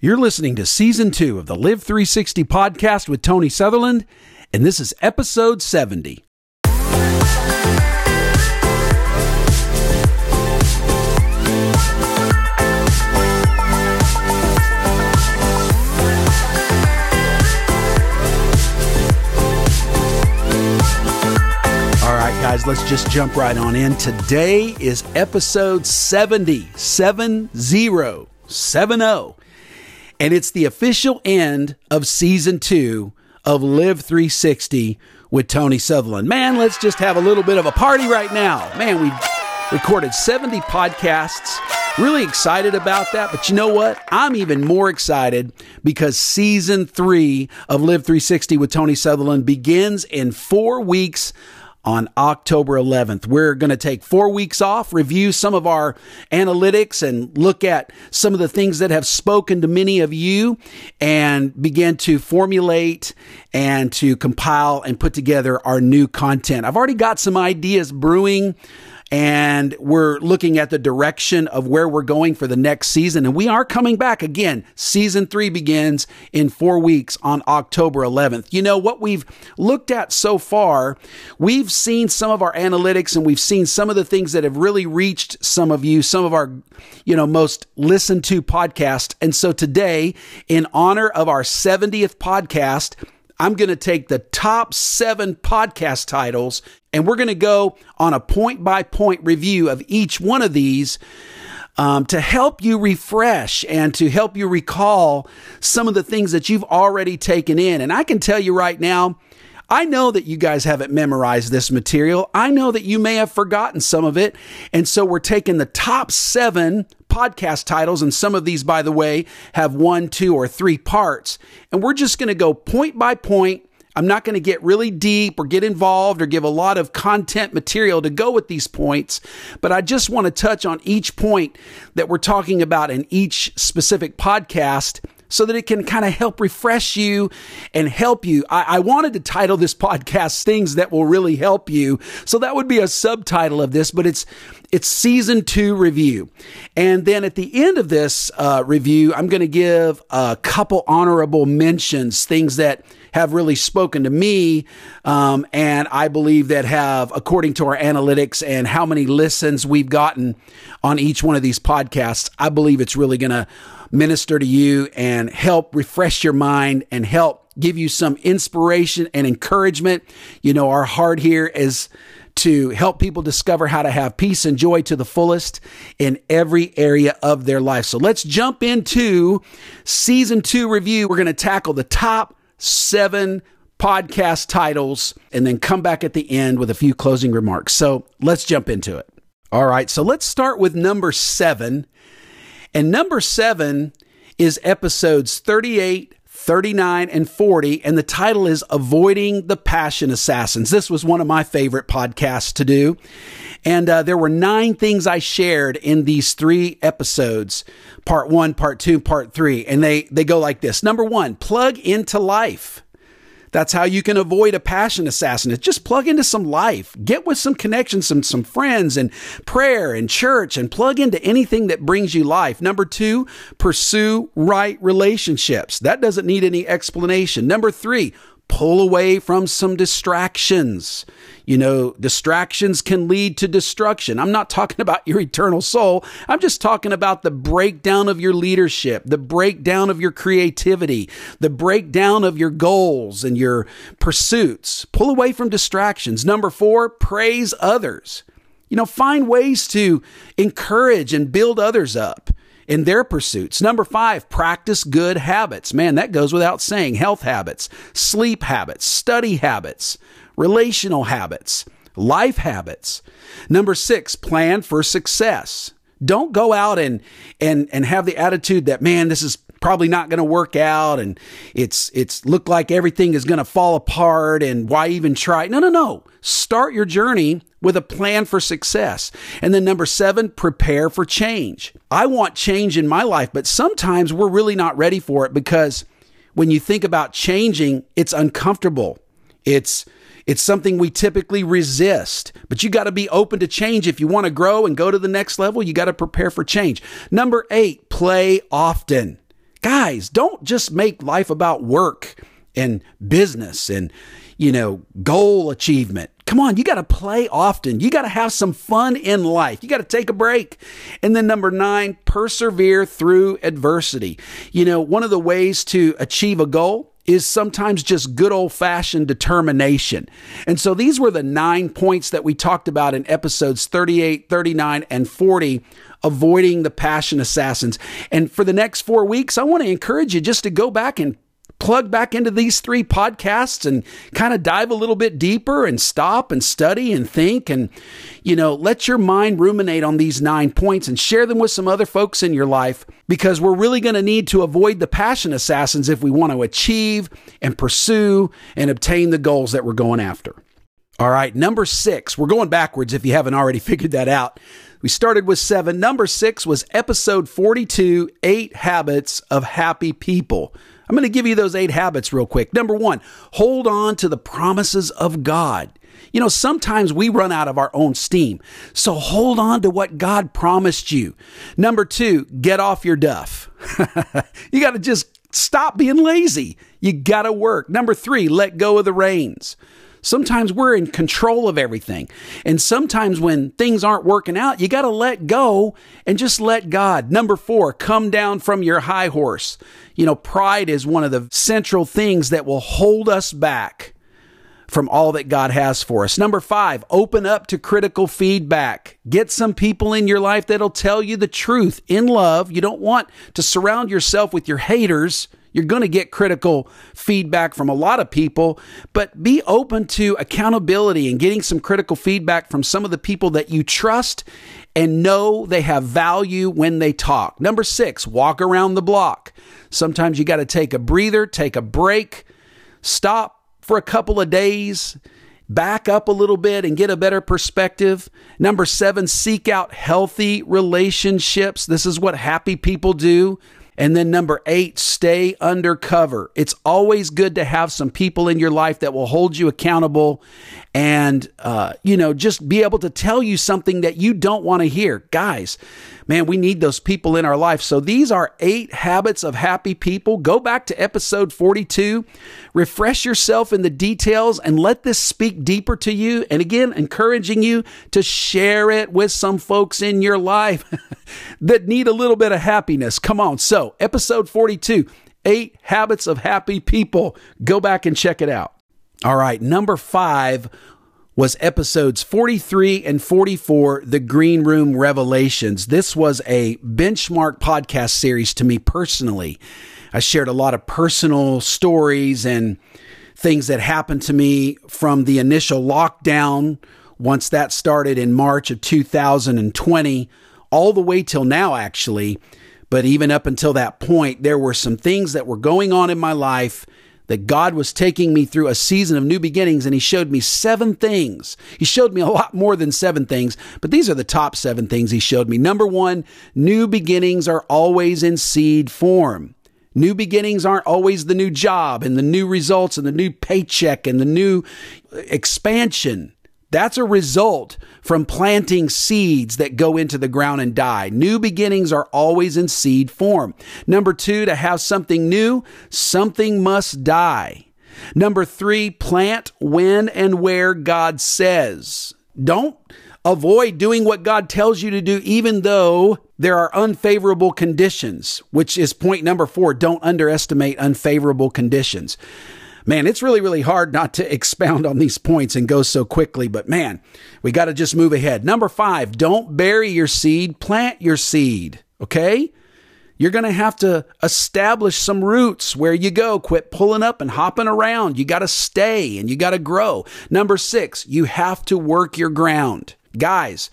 You're listening to season two of the Live 360 podcast with Tony Sutherland, and this is episode 70. All right, guys, let's just jump right on in. Today is episode 70, 70, 70. And it's the official end of season two of Live 360 with Tony Sutherland. Man, let's just have a little bit of a party right now. Man, we've recorded 70 podcasts. Really excited about that. But you know what? I'm even more excited because season three of Live 360 with Tony Sutherland begins in four weeks on October 11th. We're going to take four weeks off, review some of our analytics, and look at some of the things that have spoken to many of you and begin to formulate and to compile and put together our new content. I've already got some ideas brewing and we're looking at the direction of where we're going for the next season. And we are coming back again. Season three begins in four weeks on October 11th. You know, what we've looked at so far, we've seen some of our analytics and we've seen some of the things that have really reached some of you, some of our, you know, most listened to podcasts. And so today, in honor of our 70th podcast, I'm going to take the top seven podcast titles and we're going to go on a point by point review of each one of these um, to help you refresh and to help you recall some of the things that you've already taken in. And I can tell you right now, I know that you guys haven't memorized this material. I know that you may have forgotten some of it. And so we're taking the top seven podcast titles, and some of these, by the way, have one, two, or three parts. And we're just going to go point by point. I'm not going to get really deep or get involved or give a lot of content material to go with these points, but I just want to touch on each point that we're talking about in each specific podcast so that it can kind of help refresh you and help you. I, I, wanted to title this podcast Things That Will Really Help You. So that would be a subtitle of this, but it's it's season two review. And then at the end of this uh, review, I'm going to give a couple honorable mentions, things that have really spoken to me, um, and I believe that have, according to our analytics and how many listens we've gotten on each one of these podcasts, I believe it's really going to minister to you and help refresh your mind and help give you some inspiration and encouragement. You know, our heart here is to help people discover how to have peace and joy to the fullest in every area of their life. So let's jump into season two review. We're going to tackle the top seven podcast titles and then come back at the end with a few closing remarks. So let's jump into it. All right. So let's start with number seven. And number seven is episodes 38 39 and 40, and the title is Avoiding the Passion Assassins. This was one of my favorite podcasts to do. And uh, there were nine things I shared in these three episodes part one, part two, part three. And they, they go like this Number one, plug into life. That's how you can avoid a passion assassinate. Just plug into some life, get with some connections, some, some friends and prayer and church and plug into anything that brings you life. Number two, pursue right relationships. That doesn't need any explanation. Number three, pull away from some distractions. You know, distractions can lead to destruction. I'm not talking about your eternal soul. I'm just talking about the breakdown of your leadership, the breakdown of your creativity, the breakdown of your goals and your pursuits. Pull away from distractions. Number four, praise others. You know, find ways to encourage and build others up in their pursuits. Number five, practice good habits. Man, that goes without saying. Health habits, sleep habits, study habits, relational habits, life habits. Number six, plan for success. Don't go out and, and, and have the attitude that, man, this is probably not going to work out and it's it's looked like everything is going to fall apart and why even try no no no start your journey with a plan for success and then number 7 prepare for change i want change in my life but sometimes we're really not ready for it because when you think about changing it's uncomfortable it's it's something we typically resist, but you got to be open to change. If you want to grow and go to the next level, you got to prepare for change. Number eight, play often. Guys, don't just make life about work and business and, you know, goal achievement. Come on, you got to play often. You got to have some fun in life. You got to take a break. And then number nine, persevere through adversity. You know, one of the ways to achieve a goal is sometimes just good old fashioned determination. And so these were the nine points that we talked about in episodes 38, 39, and 40, avoiding the passion assassins. And for the next four weeks, I want to encourage you just to go back and plug back into these three podcasts and kind of dive a little bit deeper and stop and study and think and, you know, let your mind ruminate on these nine points and share them with some other folks in your life because we're really going to need to avoid the passion assassins if we want to achieve and pursue and obtain the goals that we're going after. All right, number six. We're going backwards if you haven't already figured that out. We started with seven. Number six was episode 42 Eight Habits of Happy People. I'm going to give you those eight habits real quick. Number one, hold on to the promises of God. You know, sometimes we run out of our own steam. So hold on to what God promised you. Number two, get off your duff. you got to just stop being lazy. You got to work. Number three, let go of the reins. Sometimes we're in control of everything. And sometimes when things aren't working out, you got to let go and just let God. Number four, come down from your high horse. You know, pride is one of the central things that will hold us back from all that God has for us. Number five, open up to critical feedback. Get some people in your life that'll tell you the truth in love. You don't want to surround yourself with your haters you're going to get critical feedback from a lot of people, but be open to accountability and getting some critical feedback from some of the people that you trust and know they have value when they talk. Number six, walk around the block. Sometimes you got to take a breather, take a break, stop for a couple of days back up a little bit and get a better perspective. Number seven, seek out healthy relationships. This is what happy people do. And then number eight, stay undercover. It's always good to have some people in your life that will hold you accountable and, uh, you know, just be able to tell you something that you don't want to hear. Guys, man, we need those people in our life. So these are eight habits of happy people. Go back to episode 42, refresh yourself in the details, and let this speak deeper to you. And again, encouraging you to share it with some folks in your life that need a little bit of happiness. Come on. So, episode 42, eight habits of happy people. Go back and check it out. All right, number five was episodes 43 and 44, The Green Room Revelations. This was a benchmark podcast series to me personally. I shared a lot of personal stories and things that happened to me from the initial lockdown once that started in March of 2020 all the way till now actually but even up until that point there were some things that were going on in my life that God was taking me through a season of new beginnings and He showed me seven things. He showed me a lot more than seven things, but these are the top seven things He showed me. Number one, new beginnings are always in seed form. New beginnings aren't always the new job and the new results and the new paycheck and the new expansion. That's a result from planting seeds that go into the ground and die. New beginnings are always in seed form. Number two, to have something new, something must die. Number three, plant when and where God says. Don't avoid doing what God tells you to do, even though there are unfavorable conditions, which is point number four. Don't underestimate unfavorable conditions man, it's really, really hard not to expound on these points and go so quickly, but man, we got to just move ahead. Number five, don't bury your seed, plant your seed. Okay? You're going to have to establish some roots where you go. Quit pulling up and hopping around. You got to stay and you got to grow. Number six, you have to work your ground. Guys,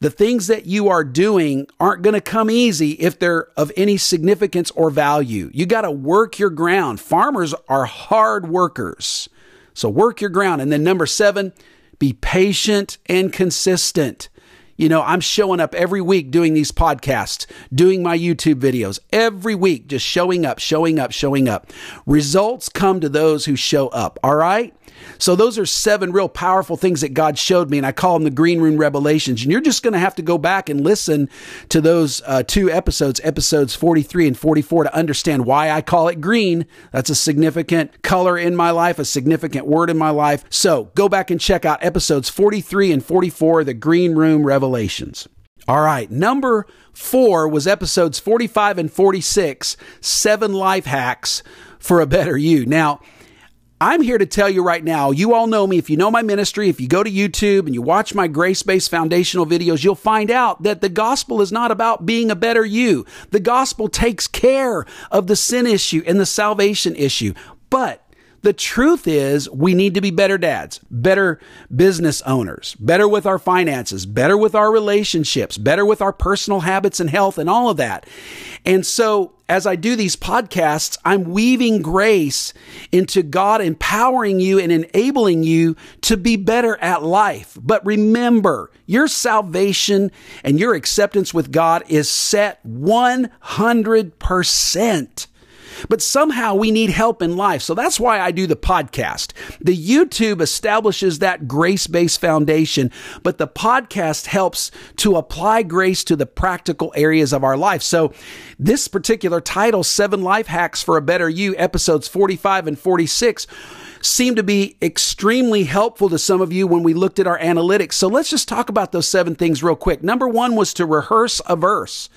the things that you are doing aren't going to come easy if they're of any significance or value. You got to work your ground. Farmers are hard workers. So work your ground. And then number seven, be patient and consistent. You know, I'm showing up every week doing these podcasts, doing my YouTube videos every week, just showing up, showing up, showing up. Results come to those who show up. All right. So those are seven real powerful things that God showed me, and I call them the green room revelations. And you're just going to have to go back and listen to those uh, two episodes, episodes 43 and 44, to understand why I call it green. That's a significant color in my life, a significant word in my life. So go back and check out episodes 43 and 44, the green room revelations. All right, number four was episodes 45 and 46, seven life hacks for a better you. Now, I'm here to tell you right now, you all know me. If you know my ministry, if you go to YouTube and you watch my grace based foundational videos, you'll find out that the gospel is not about being a better you. The gospel takes care of the sin issue and the salvation issue. But the truth is, we need to be better dads, better business owners, better with our finances, better with our relationships, better with our personal habits and health and all of that. And so, as I do these podcasts, I'm weaving grace into God empowering you and enabling you to be better at life. But remember, your salvation and your acceptance with God is set 100%. But somehow we need help in life. So that's why I do the podcast. The YouTube establishes that grace based foundation, but the podcast helps to apply grace to the practical areas of our life. So this particular title, Seven Life Hacks for a Better You, episodes 45 and 46, seem to be extremely helpful to some of you when we looked at our analytics. So let's just talk about those seven things real quick. Number one was to rehearse a verse.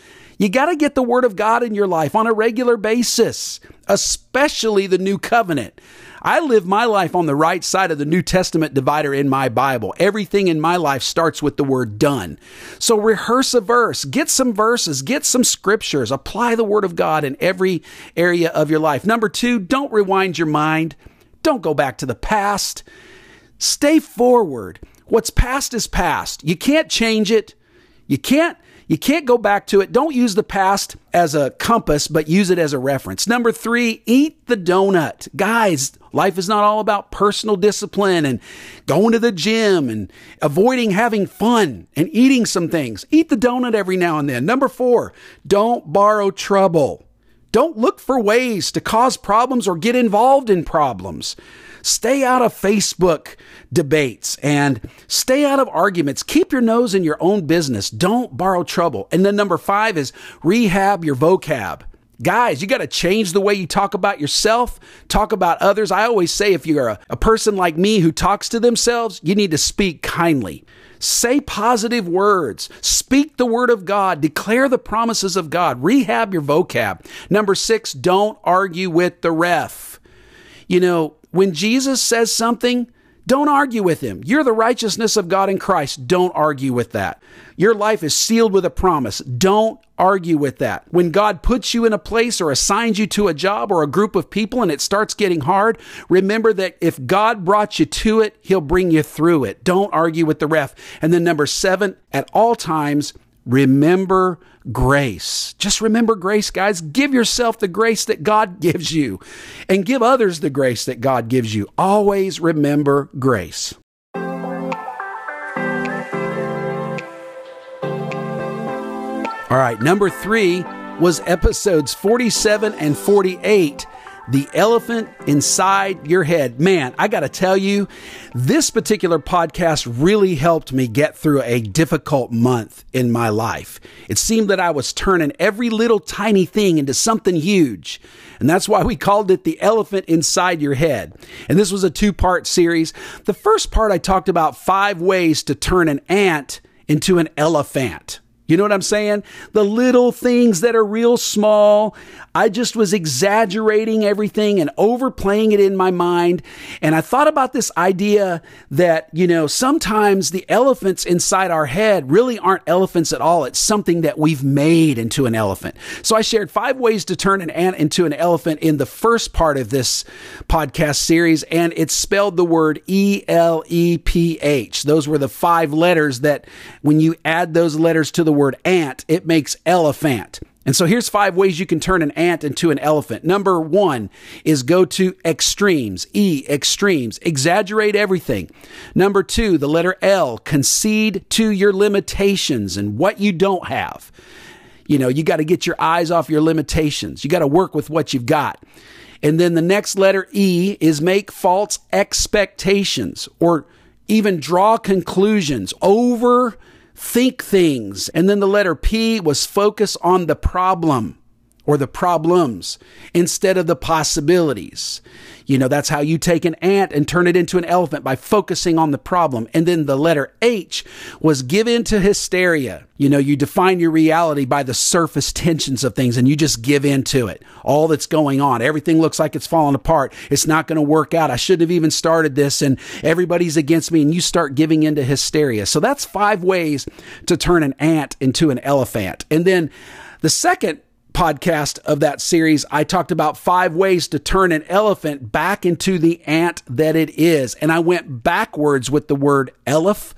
You got to get the Word of God in your life on a regular basis, especially the New Covenant. I live my life on the right side of the New Testament divider in my Bible. Everything in my life starts with the word done. So rehearse a verse, get some verses, get some scriptures, apply the Word of God in every area of your life. Number two, don't rewind your mind. Don't go back to the past. Stay forward. What's past is past. You can't change it. You can't you can't go back to it. Don't use the past as a compass, but use it as a reference. Number three, eat the donut. Guys, life is not all about personal discipline and going to the gym and avoiding having fun and eating some things. Eat the donut every now and then. Number four, don't borrow trouble. Don't look for ways to cause problems or get involved in problems. Stay out of Facebook debates and stay out of arguments. Keep your nose in your own business. Don't borrow trouble. And then number five is rehab your vocab. Guys, you got to change the way you talk about yourself, talk about others. I always say if you're a, a, person like me who talks to themselves, you need to speak kindly. Say positive words. Speak the word of God. Declare the promises of God. Rehab your vocab. Number six, don't argue with the ref. You know, when Jesus says something, don't argue with him. You're the righteousness of God in Christ. Don't argue with that. Your life is sealed with a promise. Don't argue with that. When God puts you in a place or assigns you to a job or a group of people and it starts getting hard, remember that if God brought you to it, he'll bring you through it. Don't argue with the ref. And then number seven, at all times, Remember grace. Just remember grace, guys. Give yourself the grace that God gives you and give others the grace that God gives you. Always remember grace. All right, number three was episodes 47 and 48 the elephant inside your head. Man, I got to tell you, this particular podcast really helped me get through a difficult month in my life. It seemed that I was turning every little tiny thing into something huge. And that's why we called it the elephant inside your head. And this was a two part series. The first part, I talked about five ways to turn an ant into an elephant. You know what I'm saying? The little things that are real small. I just was exaggerating everything and overplaying it in my mind. And I thought about this idea that, you know, sometimes the elephants inside our head really aren't elephants at all. It's something that we've made into an elephant. So I shared five ways to turn an ant into an elephant in the first part of this podcast series. And it spelled the word E L E P H. Those were the five letters that when you add those letters to the word ant, it makes elephant. And so here's five ways you can turn an ant into an elephant. Number one is go to extremes. E, extremes. Exaggerate everything. Number two, the letter L, concede to your limitations and what you don't have. You know, you got to get your eyes off your limitations. You got to work with what you've got. And then the next letter E is make false expectations or even draw conclusions, overthink things. And then the letter P was focus on the problem or the problems instead of the possibilities. You know, that's how you take an ant and turn it into an elephant by focusing on the problem. And then the letter H was give in to hysteria. You know, you define your reality by the surface tensions of things and you just give in to it. All that's going on. Everything looks like it's falling apart. It's not going to work out. I shouldn't have even started this and everybody's against me and you start giving into hysteria. So that's five ways to turn an ant into an elephant. And then the second podcast of that series, I talked about five ways to turn an elephant back into the ant that it is. And I went backwards with the word elef,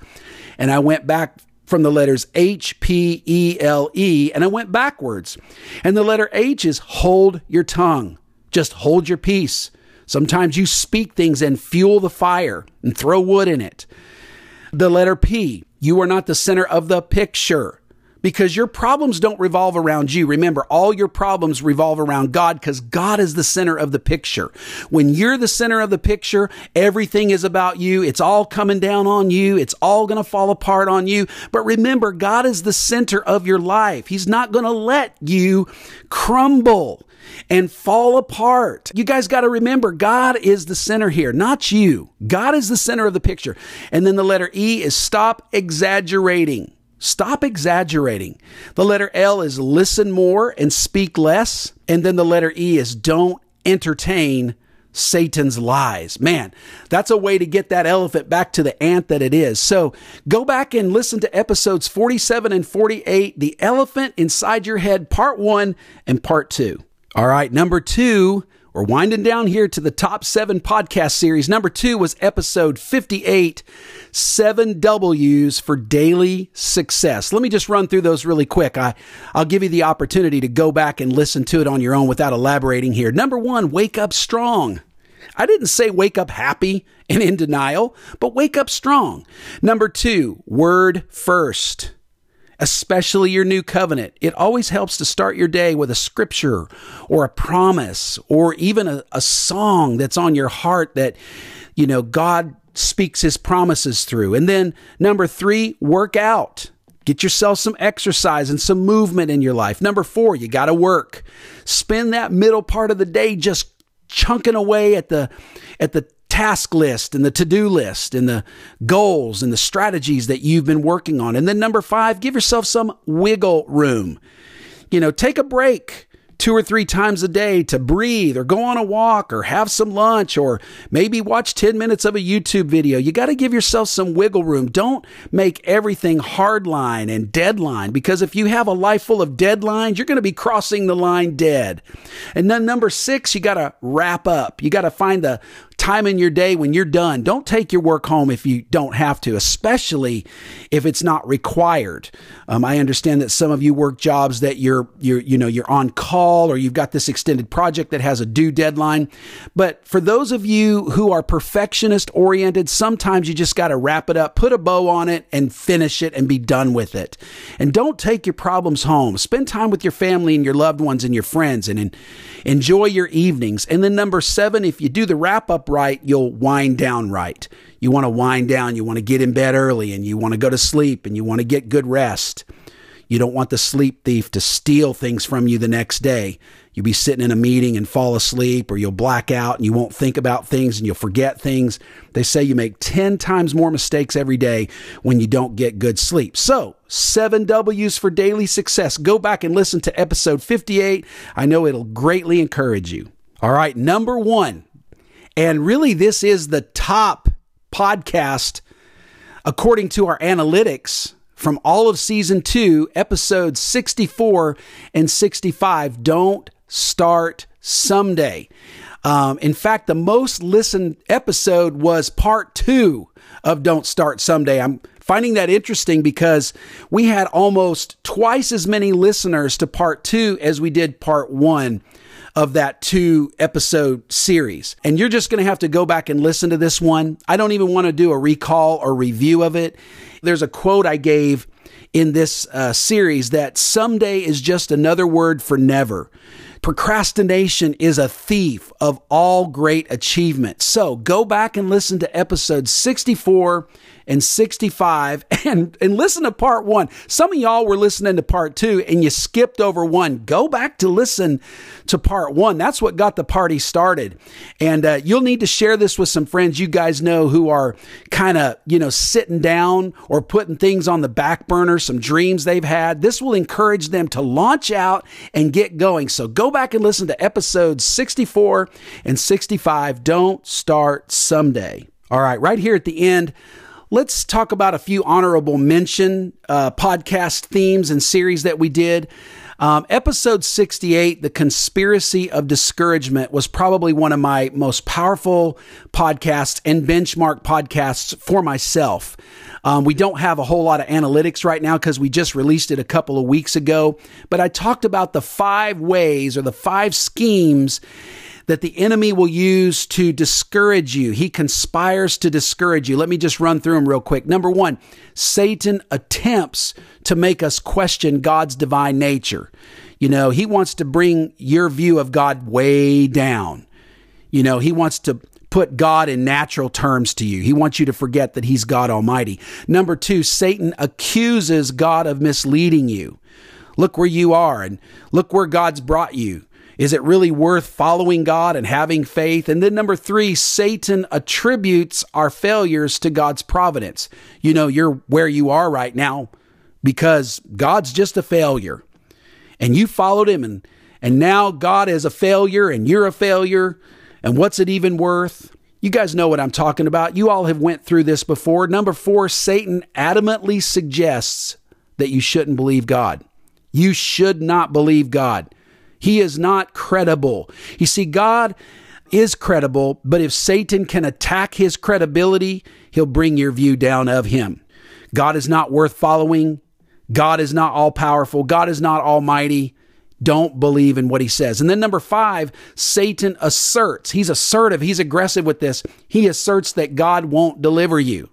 and I went back from the letters H, P, E, L, E, and I went backwards. And the letter H is hold your tongue. Just hold your peace. Sometimes you speak things and fuel the fire and throw wood in it. The letter P, you are not the center of the picture because your problems don't revolve around you. Remember, all your problems revolve around God because God is the center of the picture. When you're the center of the picture, everything is about you. It's all coming down on you. It's all going to fall apart on you. But remember, God is the center of your life. He's not going to let you crumble and fall apart. You guys got to remember, God is the center here, not you. God is the center of the picture. And then the letter E is stop exaggerating. Stop exaggerating. The letter L is listen more and speak less. And then the letter E is don't entertain Satan's lies. Man, that's a way to get that elephant back to the ant that it is. So go back and listen to episodes 47 and 48, The Elephant Inside Your Head, Part 1 and Part 2. All right, number two, we're winding down here to the top seven podcast series. Number two was episode 58 Seven W's for Daily Success. Let me just run through those really quick. I, I'll give you the opportunity to go back and listen to it on your own without elaborating here. Number one, wake up strong. I didn't say wake up happy and in denial, but wake up strong. Number two, word first especially your new covenant. It always helps to start your day with a scripture or a promise or even a, a song that's on your heart that, you know, God speaks his promises through. And then number three, work out. Get yourself some exercise and some movement in your life. Number four, you got to work. Spend that middle part of the day just chunking away at the at the task list and the to do list and the goals and the strategies that you've been working on. And then number five, give yourself some wiggle room. You know, take a break two or three times a day to breathe or go on a walk or have some lunch or maybe watch 10 minutes of a YouTube video. You got to give yourself some wiggle room. Don't make everything hardline and deadline because if you have a life full of deadlines, you're going to be crossing the line dead. And then number six, you got to wrap up. You got to find the time in your day when you're done. Don't take your work home if you don't have to, especially if it's not required. Um, I understand that some of you work jobs that you're you're you know you're on call or you've got this extended project that has a due deadline. But for those of you who are perfectionist oriented, sometimes you just got to wrap it up, put a bow on it, and finish it and be done with it. And don't take your problems home. Spend time with your family and your loved ones and your friends, and, and enjoy your evenings. And then number seven, if you do the wrap up right, you'll wind down right. You want to wind down, you want to get in bed early, and you want to go to sleep, and you want to get good rest. You don't want the sleep thief to steal things from you the next day. You'll be sitting in a meeting and fall asleep, or you'll black out and you won't think about things and you'll forget things. They say you make 10 times more mistakes every day when you don't get good sleep. So, seven W's for daily success. Go back and listen to episode 58. I know it'll greatly encourage you. All right, number one, and really, this is the top podcast according to our analytics from all of season two, episodes 64 and 65. Don't start someday. Um, in fact, the most listened episode was part two of Don't Start Someday. I'm finding that interesting because we had almost twice as many listeners to part two as we did part one of that two episode series. And you're just going to have to go back and listen to this one. I don't even want to do a recall or review of it. There's a quote I gave in this uh, series that someday is just another word for never. Procrastination is a thief of all great achievement. So go back and listen to episode 64 and 65 and, and listen to part one. Some of y'all were listening to part two and you skipped over one. Go back to listen to part one. That's what got the party started. And uh, you'll need to share this with some friends you guys know who are kind of, you know, sitting down or putting things on the back burner, some dreams they've had. This will encourage them to launch out and get going. So go back and listen to episodes 64 and 65. Don't start someday. All right, right here at the end, let's talk about a few honorable mention uh, podcast themes and series that we did. Um, episode 68, The Conspiracy of Discouragement, was probably one of my most powerful podcasts and benchmark podcasts for myself. Um, we don't have a whole lot of analytics right now because we just released it a couple of weeks ago, but I talked about the five ways or the five schemes that the enemy will use to discourage you. He conspires to discourage you. Let me just run through them real quick. Number one, Satan attempts to make us question God's divine nature. You know, he wants to bring your view of God way down. You know, he wants to put God in natural terms to you. He wants you to forget that he's God Almighty. Number two, Satan accuses God of misleading you. Look where you are and look where God's brought you. Is it really worth following God and having faith? And then number three, Satan attributes our failures to God's providence. You know, you're where you are right now because God's just a failure. And you followed him and and now God is a failure and you're a failure. And what's it even worth? You guys know what I'm talking about. You all have went through this before. Number 4, Satan adamantly suggests that you shouldn't believe God. You should not believe God. He is not credible. You see, God is credible, but if Satan can attack his credibility, he'll bring your view down of him. God is not worth following. God is not all powerful. God is not almighty. Don't believe in what he says. And then number five, Satan asserts, he's assertive, he's aggressive with this. He asserts that God won't deliver you.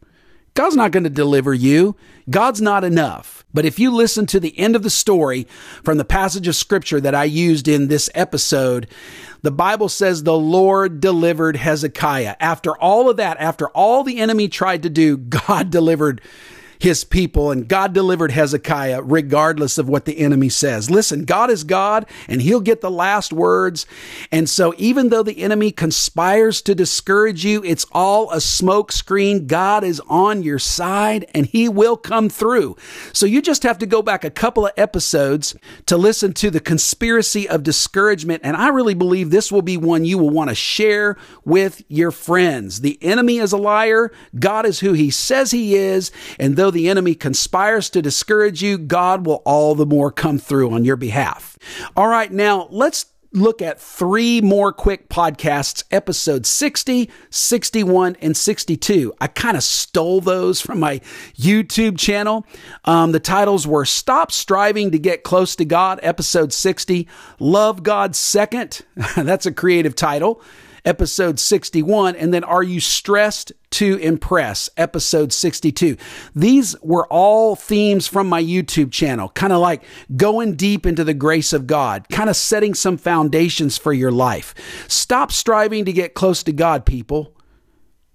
God's not going to deliver you. God's not enough. But if you listen to the end of the story from the passage of scripture that I used in this episode, the Bible says the Lord delivered Hezekiah. After all of that, after all the enemy tried to do, God delivered his people, and God delivered Hezekiah regardless of what the enemy says. Listen, God is God, and he'll get the last words. And so, even though the enemy conspires to discourage you, it's all a smoke screen. God is on your side, and he will come through. So, you just have to go back a couple of episodes to listen to the conspiracy of discouragement. And I really believe this will be one you will want to share with your friends. The enemy is a liar. God is who he says he is. And though the enemy conspires to discourage you, God will all the more come through on your behalf. All right, now let's look at three more quick podcasts episode 60 61 and 62 i kind of stole those from my youtube channel. Um, the titles were stop striving to get close to god episode 60 love god second. That's a creative title episode 61 and then are you stressed to impress, episode 62. These were all themes from my YouTube channel, kind of like going deep into the grace of God, kind of setting some foundations for your life. Stop striving to get close to God, people.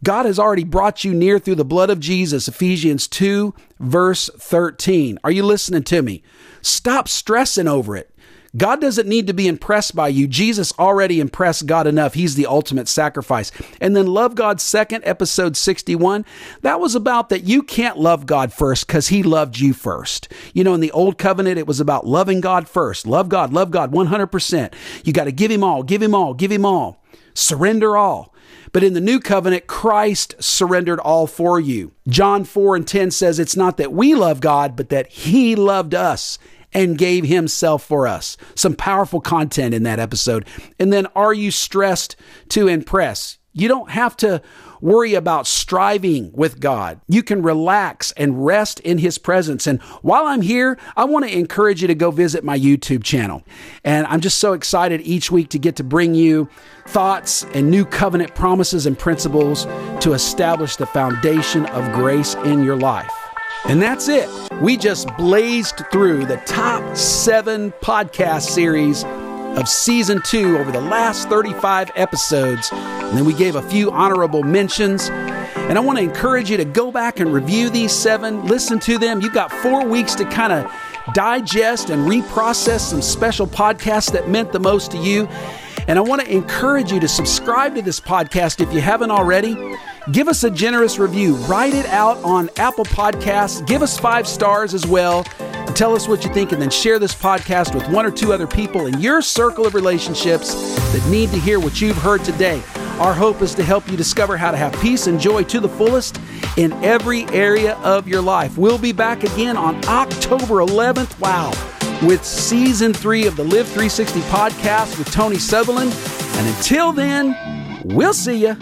God has already brought you near through the blood of Jesus, Ephesians 2, verse 13. Are you listening to me? Stop stressing over it. God doesn't need to be impressed by you. Jesus already impressed God enough. He's the ultimate sacrifice. And then Love God Second, episode 61, that was about that you can't love God first because He loved you first. You know, in the Old Covenant, it was about loving God first. Love God, love God 100%. You got to give Him all, give Him all, give Him all. Surrender all. But in the new covenant, Christ surrendered all for you. John 4 and 10 says it's not that we love God, but that He loved us and gave himself for us. Some powerful content in that episode. And then, are you stressed to impress? You don't have to worry about striving with God. You can relax and rest in His presence. And while I'm here, I want to encourage you to go visit my YouTube channel. And I'm just so excited each week to get to bring you thoughts and new covenant promises and principles to establish the foundation of grace in your life. And that's it. We just blazed through the top seven podcast series of season two over the last 35 episodes. And then we gave a few honorable mentions. And I want to encourage you to go back and review these seven, listen to them. You've got four weeks to kind of digest and reprocess some special podcasts that meant the most to you. And I want to encourage you to subscribe to this podcast if you haven't already. Give us a generous review. Write it out on Apple Podcasts. Give us five stars as well. And tell us what you think, and then share this podcast with one or two other people in your circle of relationships that need to hear what you've heard today. Our hope is to help you discover how to have peace and joy to the fullest in every area of your life. We'll be back again on October 11th. Wow. With season three of the Live 360 podcast with Tony Sutherland. And until then, we'll see you.